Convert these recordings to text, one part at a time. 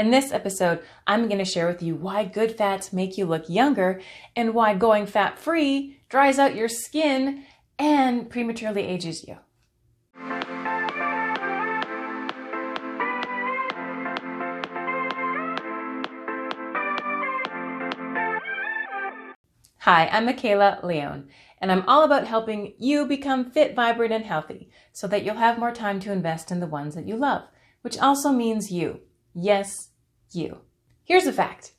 In this episode, I'm going to share with you why good fats make you look younger and why going fat free dries out your skin and prematurely ages you. Hi, I'm Makayla Leone, and I'm all about helping you become fit, vibrant, and healthy so that you'll have more time to invest in the ones that you love, which also means you. Yes, you. Here's a fact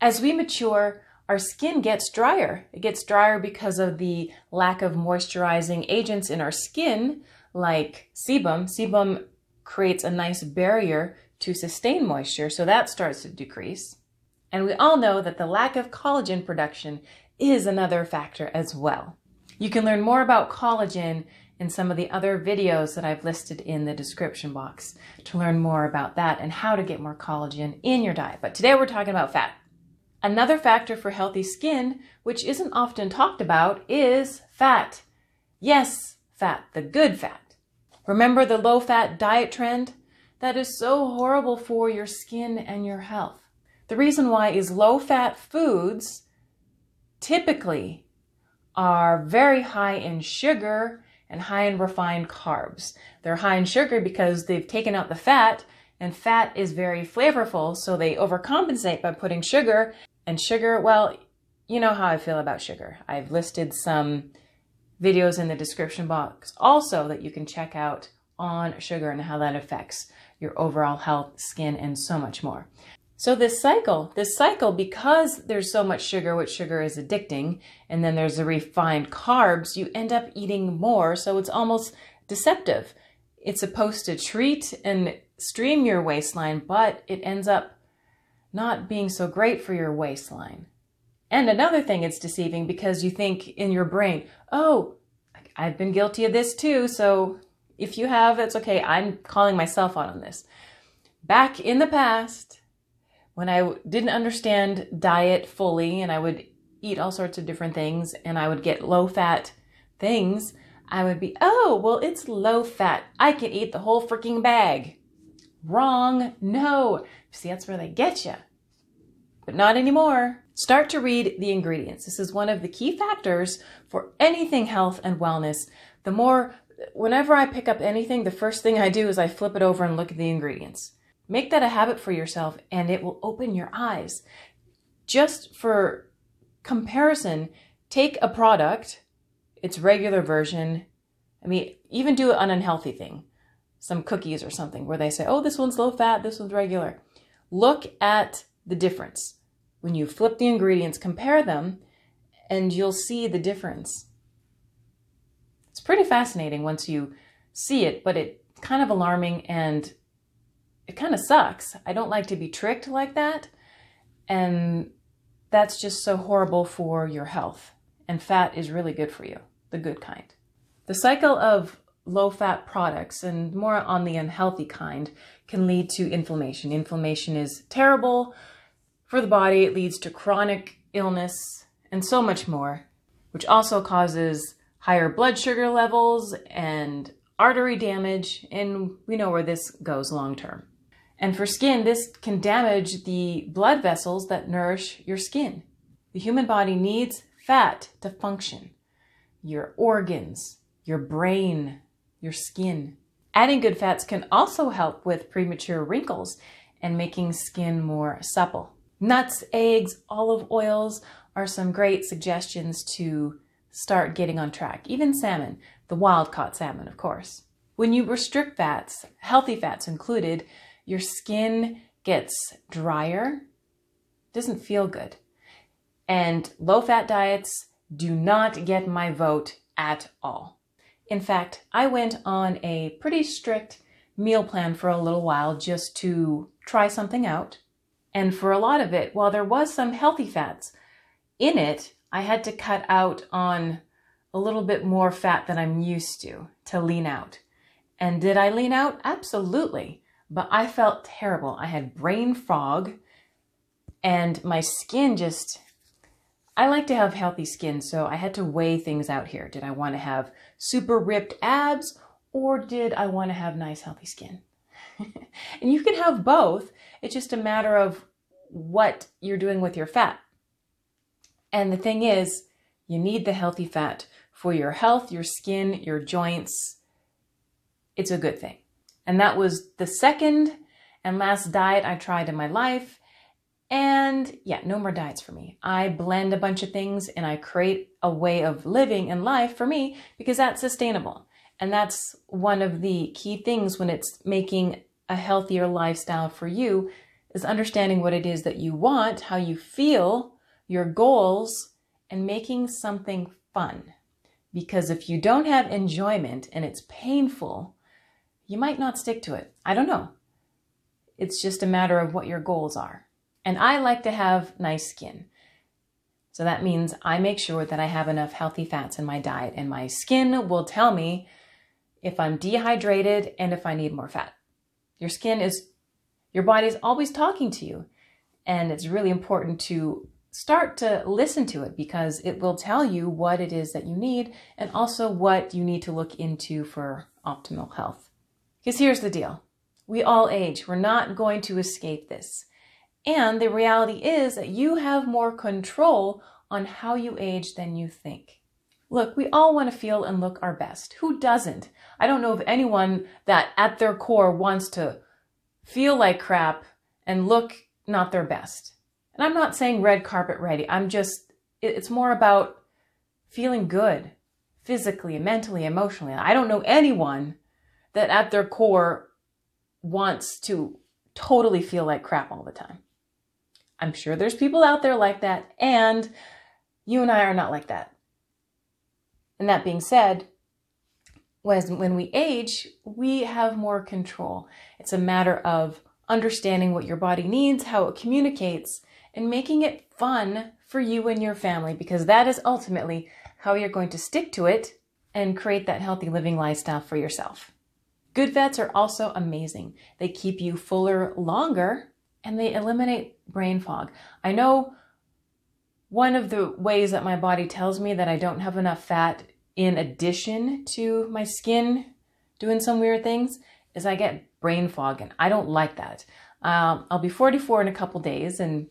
as we mature, our skin gets drier. It gets drier because of the lack of moisturizing agents in our skin, like sebum. Sebum creates a nice barrier to sustain moisture, so that starts to decrease. And we all know that the lack of collagen production is another factor as well. You can learn more about collagen in some of the other videos that I've listed in the description box to learn more about that and how to get more collagen in your diet. But today we're talking about fat. Another factor for healthy skin, which isn't often talked about, is fat. Yes, fat, the good fat. Remember the low fat diet trend? That is so horrible for your skin and your health. The reason why is low fat foods typically are very high in sugar and high in refined carbs. They're high in sugar because they've taken out the fat, and fat is very flavorful, so they overcompensate by putting sugar. And sugar, well, you know how I feel about sugar. I've listed some videos in the description box also that you can check out on sugar and how that affects your overall health, skin, and so much more. So this cycle, this cycle, because there's so much sugar, which sugar is addicting, and then there's the refined carbs, you end up eating more. So it's almost deceptive. It's supposed to treat and stream your waistline, but it ends up not being so great for your waistline. And another thing, it's deceiving because you think in your brain, oh, I've been guilty of this too. So if you have, it's okay. I'm calling myself out on this. Back in the past, when I didn't understand diet fully and I would eat all sorts of different things and I would get low fat things, I would be, oh, well, it's low fat. I can eat the whole freaking bag. Wrong. No. See, that's where they get you. But not anymore. Start to read the ingredients. This is one of the key factors for anything health and wellness. The more, whenever I pick up anything, the first thing I do is I flip it over and look at the ingredients. Make that a habit for yourself and it will open your eyes. Just for comparison, take a product, its regular version. I mean, even do an unhealthy thing, some cookies or something, where they say, oh, this one's low fat, this one's regular. Look at the difference. When you flip the ingredients, compare them, and you'll see the difference. It's pretty fascinating once you see it, but it's kind of alarming and it kind of sucks. I don't like to be tricked like that. And that's just so horrible for your health. And fat is really good for you, the good kind. The cycle of low fat products and more on the unhealthy kind can lead to inflammation. Inflammation is terrible for the body, it leads to chronic illness and so much more, which also causes higher blood sugar levels and artery damage. And we know where this goes long term. And for skin, this can damage the blood vessels that nourish your skin. The human body needs fat to function. Your organs, your brain, your skin. Adding good fats can also help with premature wrinkles and making skin more supple. Nuts, eggs, olive oils are some great suggestions to start getting on track. Even salmon, the wild caught salmon, of course. When you restrict fats, healthy fats included, your skin gets drier, doesn't feel good. And low fat diets do not get my vote at all. In fact, I went on a pretty strict meal plan for a little while just to try something out. And for a lot of it, while there was some healthy fats in it, I had to cut out on a little bit more fat than I'm used to to lean out. And did I lean out? Absolutely but I felt terrible. I had brain fog and my skin just I like to have healthy skin, so I had to weigh things out here. Did I want to have super ripped abs or did I want to have nice healthy skin? and you can have both. It's just a matter of what you're doing with your fat. And the thing is, you need the healthy fat for your health, your skin, your joints. It's a good thing. And that was the second and last diet I tried in my life. And yeah, no more diets for me. I blend a bunch of things and I create a way of living in life for me because that's sustainable. And that's one of the key things when it's making a healthier lifestyle for you is understanding what it is that you want, how you feel, your goals, and making something fun. Because if you don't have enjoyment and it's painful, you might not stick to it. I don't know. It's just a matter of what your goals are. And I like to have nice skin. So that means I make sure that I have enough healthy fats in my diet, and my skin will tell me if I'm dehydrated and if I need more fat. Your skin is, your body is always talking to you. And it's really important to start to listen to it because it will tell you what it is that you need and also what you need to look into for optimal health. Because here's the deal we all age, we're not going to escape this. And the reality is that you have more control on how you age than you think. Look, we all want to feel and look our best. Who doesn't? I don't know of anyone that at their core wants to feel like crap and look not their best. And I'm not saying red carpet ready. I'm just, it's more about feeling good physically, mentally, emotionally. I don't know anyone that at their core wants to totally feel like crap all the time. I'm sure there's people out there like that, and you and I are not like that. And that being said, when we age, we have more control. It's a matter of understanding what your body needs, how it communicates, and making it fun for you and your family because that is ultimately how you're going to stick to it and create that healthy living lifestyle for yourself. Good fats are also amazing. They keep you fuller longer and they eliminate brain fog. I know one of the ways that my body tells me that I don't have enough fat in addition to my skin doing some weird things is I get brain fog and I don't like that. Um, I'll be 44 in a couple days and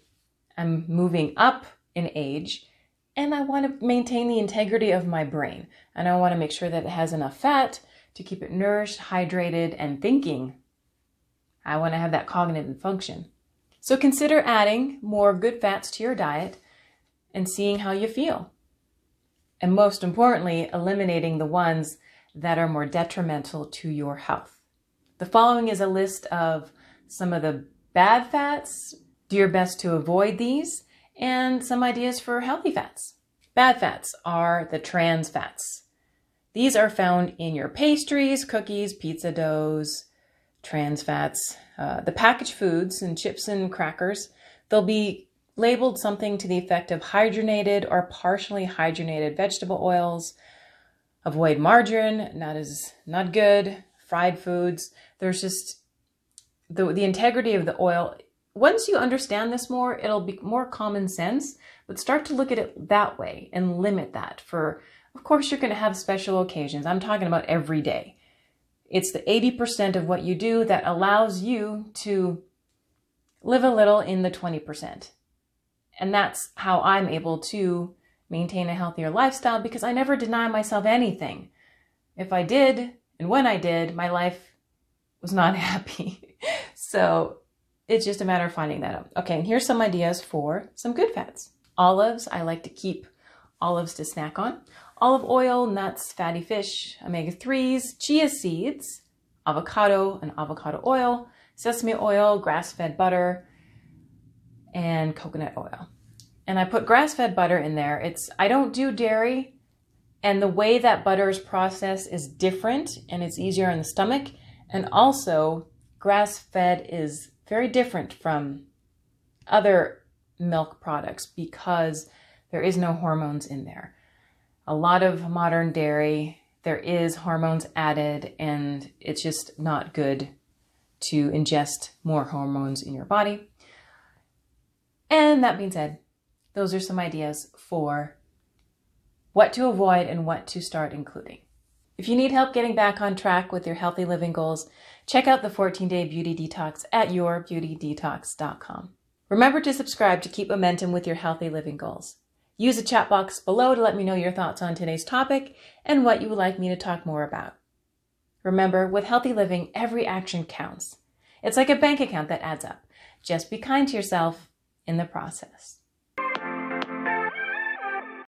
I'm moving up in age and I want to maintain the integrity of my brain and I want to make sure that it has enough fat to keep it nourished, hydrated, and thinking. I want to have that cognitive function. So consider adding more good fats to your diet and seeing how you feel and most importantly, eliminating the ones that are more detrimental to your health. The following is a list of some of the bad fats. Do your best to avoid these and some ideas for healthy fats. Bad fats are the trans fats. These are found in your pastries, cookies, pizza doughs, trans fats, uh, the packaged foods and chips and crackers. They'll be labeled something to the effect of hydrogenated or partially hydrogenated vegetable oils. Avoid margarine, not as not good. Fried foods. There's just the the integrity of the oil. Once you understand this more, it'll be more common sense, but start to look at it that way and limit that for of course you're going to have special occasions. I'm talking about every day. It's the 80% of what you do that allows you to live a little in the 20%. And that's how I'm able to maintain a healthier lifestyle because I never deny myself anything. If I did, and when I did, my life was not happy. so it's just a matter of finding that out. Okay, and here's some ideas for some good fats. Olives, I like to keep olives to snack on. Olive oil, nuts, fatty fish, omega 3s, chia seeds, avocado and avocado oil, sesame oil, grass fed butter, and coconut oil. And I put grass fed butter in there. It's I don't do dairy, and the way that butter is processed is different and it's easier on the stomach. And also, grass fed is very different from other milk products because there is no hormones in there. A lot of modern dairy, there is hormones added, and it's just not good to ingest more hormones in your body. And that being said, those are some ideas for what to avoid and what to start including. If you need help getting back on track with your healthy living goals, Check out the 14 day beauty detox at yourbeautydetox.com. Remember to subscribe to keep momentum with your healthy living goals. Use the chat box below to let me know your thoughts on today's topic and what you would like me to talk more about. Remember, with healthy living, every action counts. It's like a bank account that adds up. Just be kind to yourself in the process.